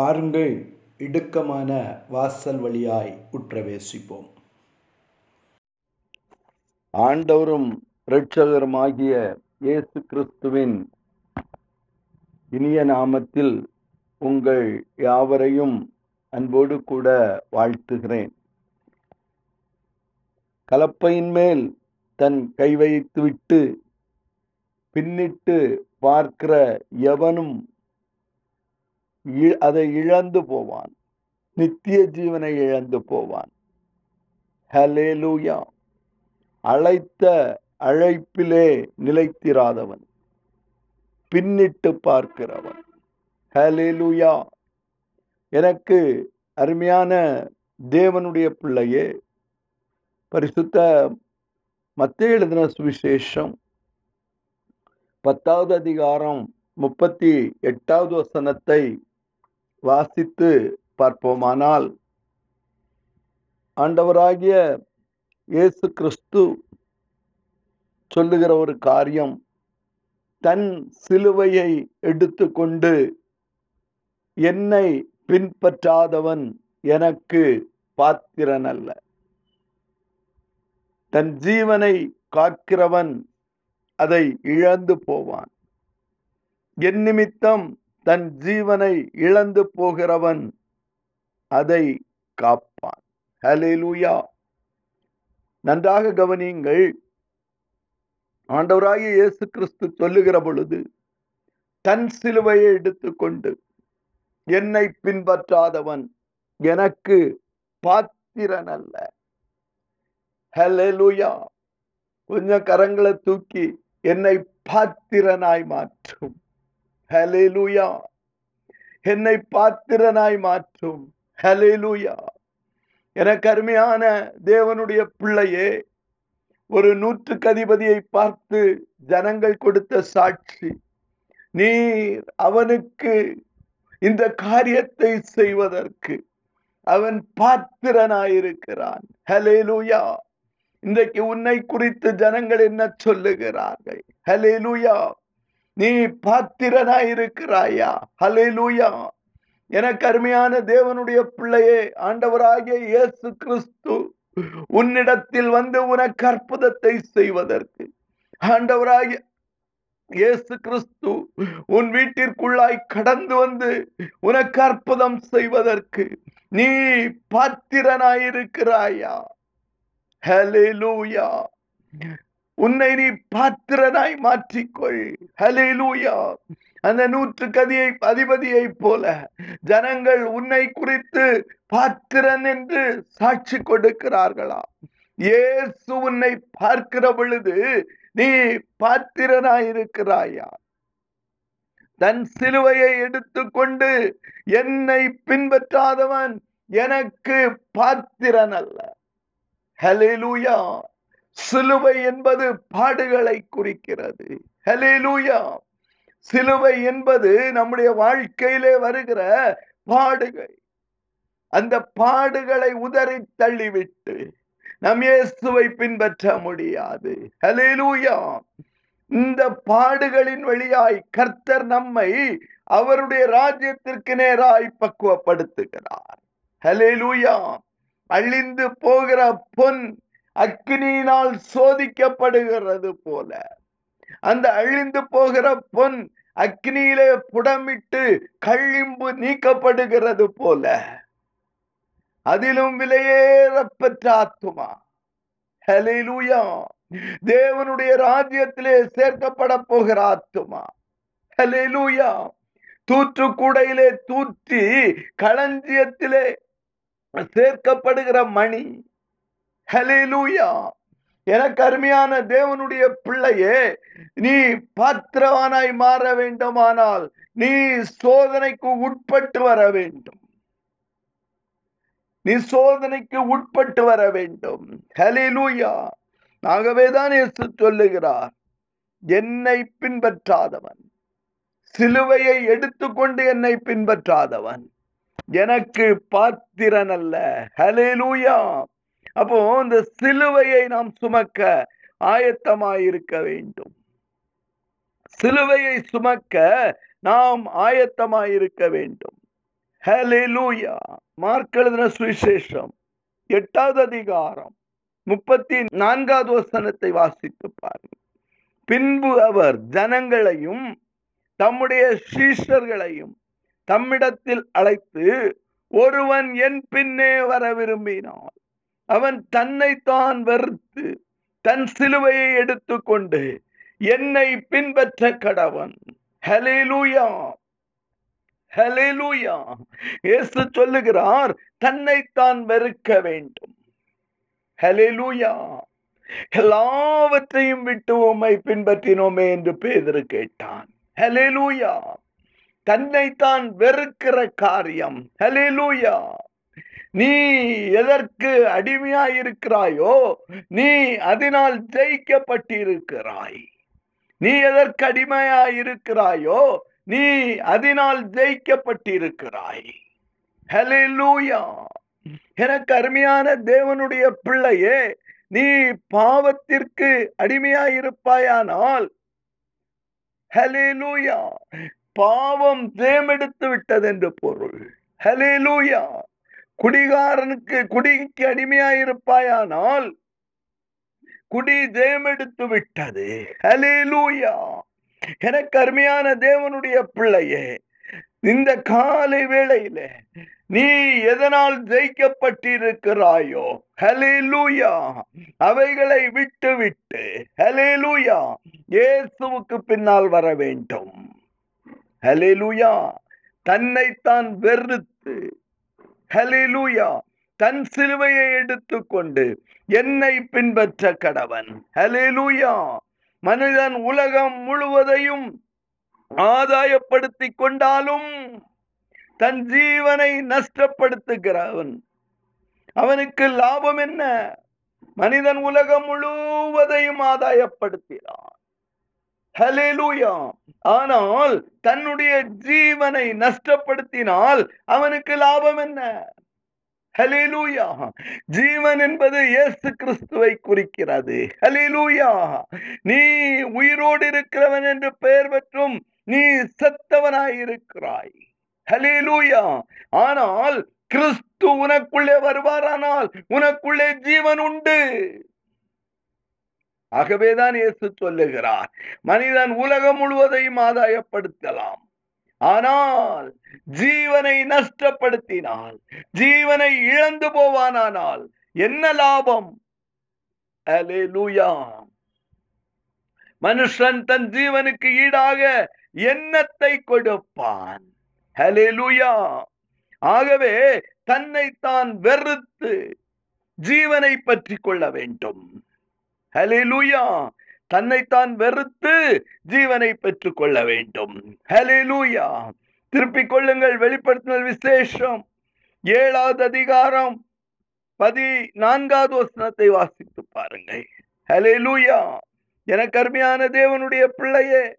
பாருங்கள் இடுக்கமான வாசல் வழியாய் உற்றவேசிப்போம். ஆண்டவரும் இரட்சகருமாகிய இயேசு கிறிஸ்துவின் இனிய நாமத்தில் உங்கள் யாவரையும் அன்போடு கூட வாழ்த்துகிறேன். கலப்பையின் மேல் தன் கை வைத்துவிட்டு பின்னிட்டு பார்க்கிற எவனும் அதை இழந்து போவான். நித்திய ஜீவனை இழந்து போவான். ஹலேலூயா அழைத்த அழைப்பிலே நிலைத்திராதவன். பின்னிட்டு பார்க்கிறவன். ஹலேலூயா எனக்கு அருமையான தேவனுடைய பிள்ளையே பரிசுத்த மத்திய எழுதின சுவிசேஷம் பத்தாவது அதிகாரம் முப்பத்தி எட்டாவது வசனத்தை வாசித்து பார்ப்போமானால் ஆண்டவராகிய இயேசு கிறிஸ்து சொல்லுகிற ஒரு காரியம் தன் சிலுவையை எடுத்துக்கொண்டு என்னை பின்பற்றாதவன் எனக்கு பாத்திரன் அல்ல தன் ஜீவனை காக்கிறவன் அதை இழந்து போவான். என் நிமித்தம் தன் ஜீவனை இழந்து போகிறவன் அதை காப்பான். ஹalleluya நன்றாக கவனியுங்கள். ஆண்டவராகிய இயேசு கிறிஸ்து சொல்லுகிற பொழுது தன் சிலுவையை எடுத்துக்கொண்டு என்னை பின்பற்றாதவன் எனக்கு பாத்திரன் அல்ல. ஹலெலுயா கொஞ்சம் கரங்களை தூக்கி என்னை பாத்திரனாய் மாற்றும். ஹalleluya என்னை பாத்திரனாய் மாற்றும். ஹalleluya எனக்கு அருமையான தேவனுடைய பிள்ளையே ஒரு நூற்றுக்கு அதிபதியை பார்த்து ஜனங்கள் கொடுத்த சாட்சி. நீர் அவனுக்கு இந்த காரியத்தை செய்வதற்கு அவன் பாத்திரனாயிருக்கிறான். ஹலேலுயா இன்றைக்கு உன்னை குறித்து ஜனங்கள் என்ன சொல்லுகிறார்கள்? ஹலேலுயா நீ பாத்திரனாயிருக்கிறாயா? லூயா எனக்கு அருமையான தேவனுடைய பிள்ளையே ஆண்டவராகிய இயேசு கிறிஸ்து உன்னிடத்தில் வந்து உனக்கு அற்புதத்தை செய்வதற்கு. ஆண்டவராகிய இயேசு கிறிஸ்து உன் வீட்டிற்குள்ளாய் கடந்து வந்து உனக்கு அற்புதம் செய்வதற்கு நீ பாத்திரனாயிருக்கிறாயா? ஹalleluya. உன்னை நீ பாத்திரனாய் மாற்றிக்கொள். லூயா அந்த நூற்று கதியை அதிபதியை போல ஜனங்கள் உன்னை குறித்து பாத்திரன் என்று சாட்சி கொடுக்கிறார்களா? இயேசு உன்னை பார்க்கிற பொழுது நீ பாத்திரனாயிருக்கிறாயா? தன் சிலுவையை எடுத்துக்கொண்டு என்னை பின்பற்றாதவன் எனக்கு பாத்திரன் அல்ல. ஹalleluya சிலுவை என்பது பாடுகளை குறிக்கிறது. ஹலேலூயா சிலுவை என்பது நம்முடைய வாழ்க்கையிலே வருகிற பாடுகள். அந்த பாடுகளை உதறி தள்ளிவிட்டு நம் இயேசுவை பின்பற்ற முடியாது. ஹலேலூயா இந்த பாடுகளின் வழியாய் கர்த்தர் நம்மை அவருடைய ராஜ்யத்திற்கு நேராய் பக்குவப்படுத்துகிறார். ஹalleluya அழிந்து போகிற பொன் அக்னியினால் சோதிக்கப்படுகிறது போல. அந்த அழிந்து போகிற பொன் அக்னியிலே புடமிட்டு கழிம்பு நீக்கப்படுகிறது போல. அதிலும் விலையேறப்பெற்ற ஆத்துமா. ஹலிலூயா தேவனுடைய ராஜ்யத்திலே சேர்க்கப்பட போகிற ஆத்துமா. தூற்று தூற்றுக்கூடையிலே தூற்றி களஞ்சியத்திலே சேர்க்கப்படுகிற மணி. ஹalleluya. எனக்கு அருமையான தேவனுடைய பிள்ளையே நீ பாத்திரவானாய் மாற வேண்டுமானால் நீ சோதனைக்கு உட்பட்டு வர வேண்டும். நீ சோதனைக்கு உட்பட்டு வர வேண்டும். ஹalleluya. ஆகவேதான் இயேசு சொல்லுகிறார் என்னை பின்பற்றாதவன் சிலுவையை எடுத்துக்கொண்டு என்னை பின்பற்றாதவன் எனக்கு பாத்திரன் அல்ல ஹலிலூயா அப்போ இந்த சிலுவையை நாம் சுமக்க ஆயத்தமாயிருக்க வேண்டும். சிலுவையை சுமக்க நாம் ஆயத்தமாயிருக்க வேண்டும். ஹalleluya மார்க்கெழுதின சுவிசேஷம் எட்டாவது அதிகாரம் முப்பத்தி நான்காவது வசனத்தை வாசித்து பாருங்கள். பின்பு அவர் ஜனங்களையும் தம்முடைய சீஷர்களையும் தம்மிடத்தில் அழைத்து ஒருவன் என் பின்னே வர விரும்பினான். அவன் தன்னைத்தான் வெறுத்து தன் சிலுவையை எடுத்துக்கொண்டு என்னை பின்பற்ற கடவன். ஹலேலூயா ஹலேலூயா இயேசு சொல்லுகிறார் தன்னைத்தான் வெறுக்க வேண்டும். ஹலேலூயா எல்லாவற்றையும் விட்டு உம்மை பின்பற்றினோமே என்று பேதரு கேட்டான். ஹலேலூயா தன்னைத்தான் வெறுக்கிற காரியம். ஹலேலூயா நீ எதற்கு அடிமையாயிருக்கிறாயோ நீ அதனால் ஜெயிக்கப்பட்டிருக்கிறாய். நீ எதற்கு அடிமையாயிருக்கிறாயோ நீ அதனால் ஜெயிக்கப்பட்டிருக்கிறாய். ஹலேலூயா எனக்கு அருமையான தேவனுடைய பிள்ளையே நீ பாவத்திற்கு அடிமையாயிருப்பாயானால் ஹலேலூயா பாவம் தேமெடுத்து விட்டது என்று பொருள். ஹலேலூயா குடிகாரனுக்கு குடிக்கு அடிமையாயிருப்பாயானால் குடி ஜெயமெடுத்து விட்டது. ஹலேலூயா எனக்கு அருமையான தேவனுடைய பிள்ளையே இந்த காலை வேளையில நீ எதனால் ஜெயிக்கப்பட்டிருக்கிறாயோ ஹலேலூயா அவைகளை விட்டு விட்டு ஹலேலூயா இயேசுவுக்கு பின்னால் வர வேண்டும். ஹலேலூயா தன்னைத்தான் வெறுத்து ஹலேலூயா தன் சிலுவையை எடுத்துக்கொண்டு என்னை பின்பற்ற கடவன். ஹலேலூயா மனிதன் உலகம் முழுவதையும் ஆதாயப்படுத்திக் கொண்டாலும் தன் ஜீவனை நஷ்டப்படுத்துகிறவன். அவனுக்கு லாபம் என்ன? மனிதன் உலகம் முழுவதையும் ஆதாயப்படுத்தினான். ஆனால் தன்னுடைய ஜீவனை நஷ்டப்படுத்தினால் அவனுக்கு லாபம் என்ன? ஜீவன் என்பது இயேசு கிறிஸ்துவை குறிக்கிறது. ஹலிலூயா நீ உயிரோடு இருக்கிறவன் என்று பெயர் பெற்றும் நீ செத்தவனாயிருக்கிறாய் ஹலிலூயா ஆனால் கிறிஸ்து உனக்குள்ளே வருவாரானால் உனக்குள்ளே ஜீவன் உண்டு. ஆகவேதான் இயேசு சொல்லுகிறார் மனிதன் உலகம் முழுவதையும் ஆதாயப்படுத்தலாம். ஆனால் ஜீவனை நஷ்டப்படுத்தினால் ஜீவனை இழந்து போவானானால் என்ன லாபம்? மனுஷன் தன் ஜீவனுக்கு ஈடாக எண்ணத்தை கொடுப்பான். ஆகவே தன்னைத்தான் வெறுத்து ஜீவனை பற்றி கொள்ள வேண்டும். ஹலேலூயா தன்னைத்தான் வெறுத்து ஜீவனை பெற்றுக் கொள்ள வேண்டும். ஹலேலூயா திருப்பிக் கொள்ளுங்கள் வெளிப்படுத்தினல் விசேஷம். ஏழாவது அதிகாரம் பதினான்காவது வசனத்தை வாசித்து பாருங்கள். ஹலேலூயா எனக்கு அருமையான தேவனுடைய பிள்ளையே.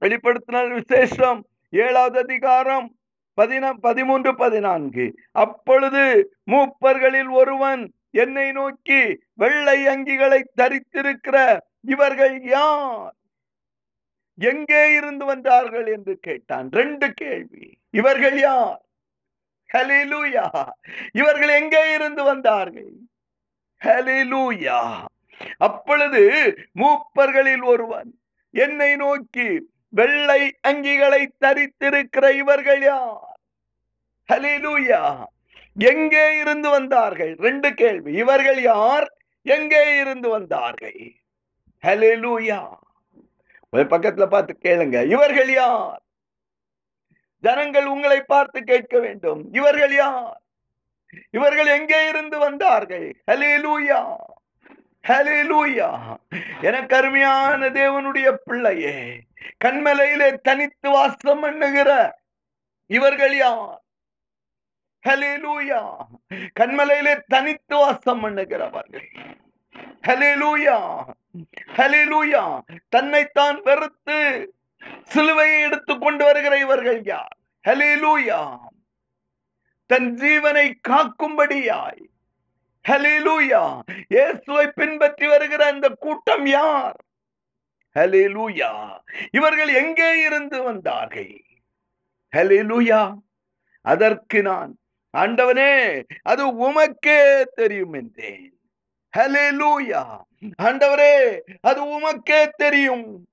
வெளிப்படுத்தினால் விசேஷம். ஏழாவது அதிகாரம் பதின பதிமூன்று பதினான்கு. அப்பொழுது மூப்பர்களில் ஒருவன் என்னை நோக்கி வெள்ளை அங்கிகளை தரித்திருக்கிற இவர்கள் யார்? எங்கே இருந்து வந்தார்கள் என்று கேட்டான். ரெண்டு கேள்வி. இவர்கள் யார்? ஹலிலூயா இவர்கள் எங்கே இருந்து வந்தார்கள்? ஹலிலூயா அப்பொழுது மூப்பர்களில் ஒருவன் என்னை நோக்கி வெள்ளை அங்கிகளை தரித்திருக்கிற இவர்கள் யார்? ஹலிலூயா எங்கே இருந்து வந்தார்கள்? ரெண்டு கேள்வி. இவர்கள் யார்? எங்கே இருந்து வந்தார்கள்? ஹலிலூயா ஒரு பக்கத்துல பார்த்து கேளுங்க. இவர்கள் யார்? ஜனங்கள் உங்களை பார்த்து கேட்க வேண்டும். இவர்கள் யார்? இவர்கள் எங்கே இருந்து வந்தார்கள்? ஹலிலூயா ஹலிலூயா எனக்கு அருமையான தேவனுடைய பிள்ளையே கண்மலையிலே தனித்து வாசம் பண்ணுகிற இவர்கள் யார்? ஹலேலூயா கண்மலையிலே தனித்து வாசம் பண்ணுகிறவர்கள். ஹலேலூயா ஹலேலூயா தன்னைத்தான் வெறுத்து சிலுவையை எடுத்து கொண்டு வருகிற இவர்கள் யார்? ஹலேலூயா தன் ஜீவனை காக்கும்படியாய். ஹலேலூயா இயேசுவை பின்பற்றி வருகிற அந்த கூட்டம் யார்? ஹலேலூயா இவர்கள் எங்கே இருந்து வந்தார்கள்? ஹலேலூயா அதற்கு நான் ஆண்டவனே அது உமக்கே தெரியும் என்றேன் ஹalleluya. ஆண்டவரே அது உமக்கே தெரியும்.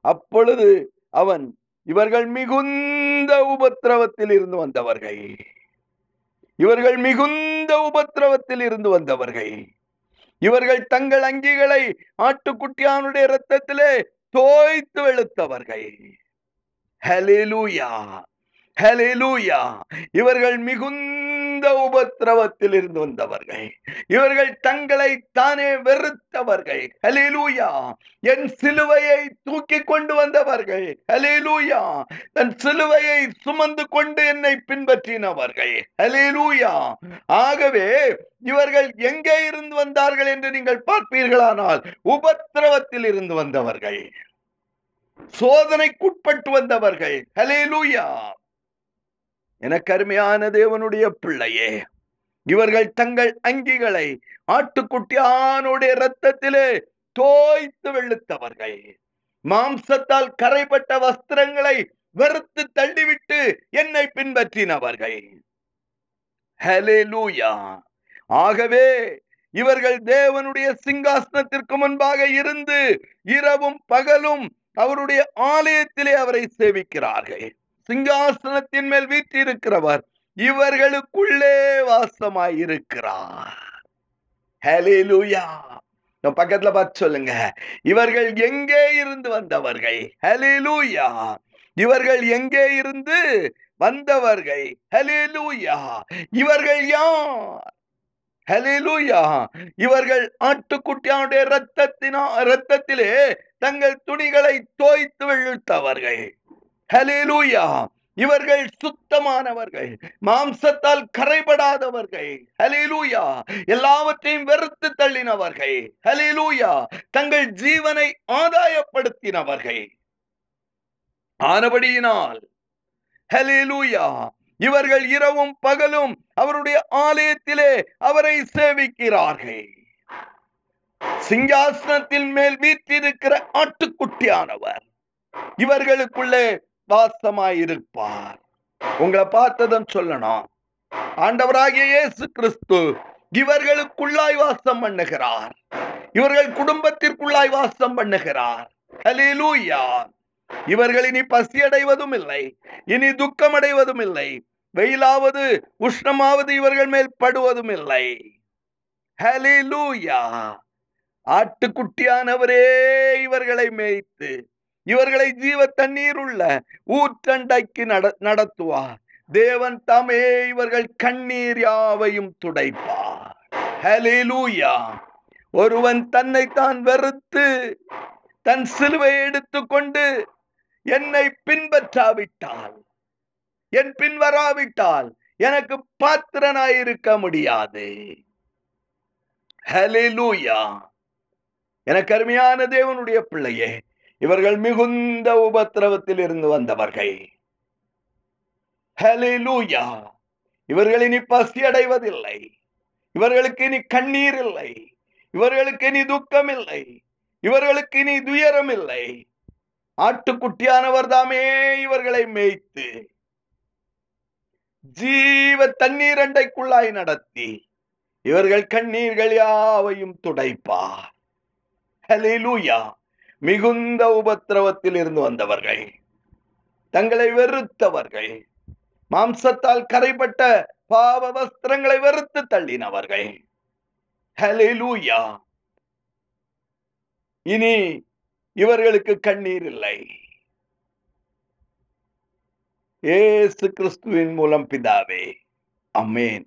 அப்பொழுது அவன் இவர்கள் மிகுந்த உபத்திரவத்தில் இருந்து வந்தவர்கள். இவர்கள் மிகுந்த உபத்திரவத்தில் இருந்து வந்தவர்கள். இவர்கள் தங்கள் அங்கிகளை ஆட்டுக்குட்டியானுடைய இரத்தத்திலே தோய்த்து வெளுத்தவர்கள். ஹalleluya. ஹalleluya இவர்கள் மிகுந்த உபத்திரவத்தில் இருந்து வந்தவர்கள். இவர்கள் தங்களை தானே வெறுத்தவர்கள். ஹalleluya என் சிலுவையை தூக்கி கொண்டு வந்தவர்கள். ஹalleluya தன் சிலுவையை சுமந்து கொண்டு என்னை பின்பற்றினவர்கள். ஹalleluya ஆகவே இவர்கள் எங்கே இருந்து வந்தார்கள் என்று நீங்கள் பார்ப்பீர்களானால் உபத்திரவத்தில் இருந்து வந்தவர்கள். சோதனைக்குட்பட்டு வந்தவர்கள். லூயா எனக்கு அருமையான தேவனுடைய பிள்ளையே இவர்கள் தங்கள் அங்கிகளை ஆட்டுக்குட்டியானுடைய இரத்தத்திலே தோய்த்து வெளுத்தவர்கள். மாம்சத்தால் கரைப்பட்ட வஸ்திரங்களை வெறுத்து தள்ளிவிட்டு என்னை பின்பற்றினவர்கள். ஆகவே இவர்கள் தேவனுடைய சிங்காசனத்திற்கு முன்பாக இருந்து இரவும் பகலும் அவருடைய ஆலயத்திலே அவரை சேவிக்கிறார்கள். சிங்காசனத்தின் மேல் வீற்றிருக்கிறவர் இவர்களுக்குள்ளே வாசமாயிருக்கிறார். ஹalleluya நம்ம பக்கத்துல பார்த்து சொல்லுங்க. இவர்கள் எங்கே இருந்து வந்தவர்கள்? ஹலிலூயா இவர்கள் எங்கே இருந்து வந்தவர்கள்? ஹலிலூயா இவர்கள் யார்? ஹலிலூயா இவர்கள் ஆட்டுக்குட்டியானுடைய ரத்தத்தினா இரத்தத்திலே தங்கள் துணிகளை தோய்த்து விழுத்தவர்கள் ஹலேலூயா இவர்கள் சுத்தமானவர்கள் மாம்சத்தால் கரைபடாதவர்கள் ஹalleluya. எல்லாவற்றையும் வெறுத்து தள்ளினவர்கள் ஹalleluya. தங்கள் ஜீவனை ஆதாயப்படுத்தினவர்கள். ஆனபடியினால் ஹalleluya. இவர்கள் இரவும் பகலும் அவருடைய ஆலயத்திலே அவரை சேவிக்கிறார்கள். சிங்காசனத்தின் மேல் வீற்றிருக்கிற ஆட்டுக்குட்டியானவர். இவர்களுக்குள்ளே வாசமாயிருப்பார் உங்களை பார்த்ததும் சொல்லணும். ஆண்டவராகிய இயேசு கிறிஸ்து இவர்களுக்குள்ளாய் வாசம் பண்ணுகிறார். இவர்கள் குடும்பத்திற்குள்ளாய் வாசம் பண்ணுகிறார். ஹalleluya. இவர்கள் இனி பசி அடைவதும் இல்லை. இனி துக்கம் அடைவதும் இல்லை. வெயிலாவது உஷ்ணமாவது இவர்கள் மேல் படுவதும் இல்லை. ஹalleluya. ஆட்டுக்குட்டியானவரே இவர்களை மேய்த்து இவர்களை ஜீவ தண்ணீர் உள்ள ஊற்றண்டைக்கு நட நடத்துவார். தேவன் தாமே இவர்கள் கண்ணீர் யாவையும் துடைப்பார். ஹalleluya ஒருவன் தன்னை தான் வெறுத்து தன் சிலுவை எடுத்துக்கொண்டு என்னை பின்பற்றாவிட்டால் என் பின்வராவிட்டால் எனக்கு பாத்திரனாயிருக்க முடியாது. ஹalleluya எனக்கு அருமையான தேவனுடைய பிள்ளையே இவர்கள் மிகுந்த உபத்திரவத்தில் இருந்து வந்தவர்கள் இவர்கள் இனி பசி அடைவதில்லை இவர்களுக்கு இனி கண்ணீர் இல்லை. இவர்களுக்கு இனி துக்கம் இல்லை. இவர்களுக்கு இனி துயரம் இல்லை. ஆட்டுக்குட்டியானவர் தாமே இவர்களை மேய்த்து ஜீவ தண்ணீர் அண்டைக்குள்ளாய் நடத்தி இவர்கள் கண்ணீர்கள் யாவையும் துடைப்பார். ஹலிலூயா மிகுந்த உபத்திரவத்தில் இருந்து வந்தவர்கள் தங்களை வெறுத்தவர்கள் மாம்சத்தால் கரைப்பட்ட பாவ வஸ்திரங்களை வெறுத்து தள்ளினவர்கள். ஹalleluya இனி இவர்களுக்கு கண்ணீர் இல்லை. ஏசு கிறிஸ்துவின் மூலம் பிதாவே அமேன்